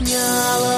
объясняла.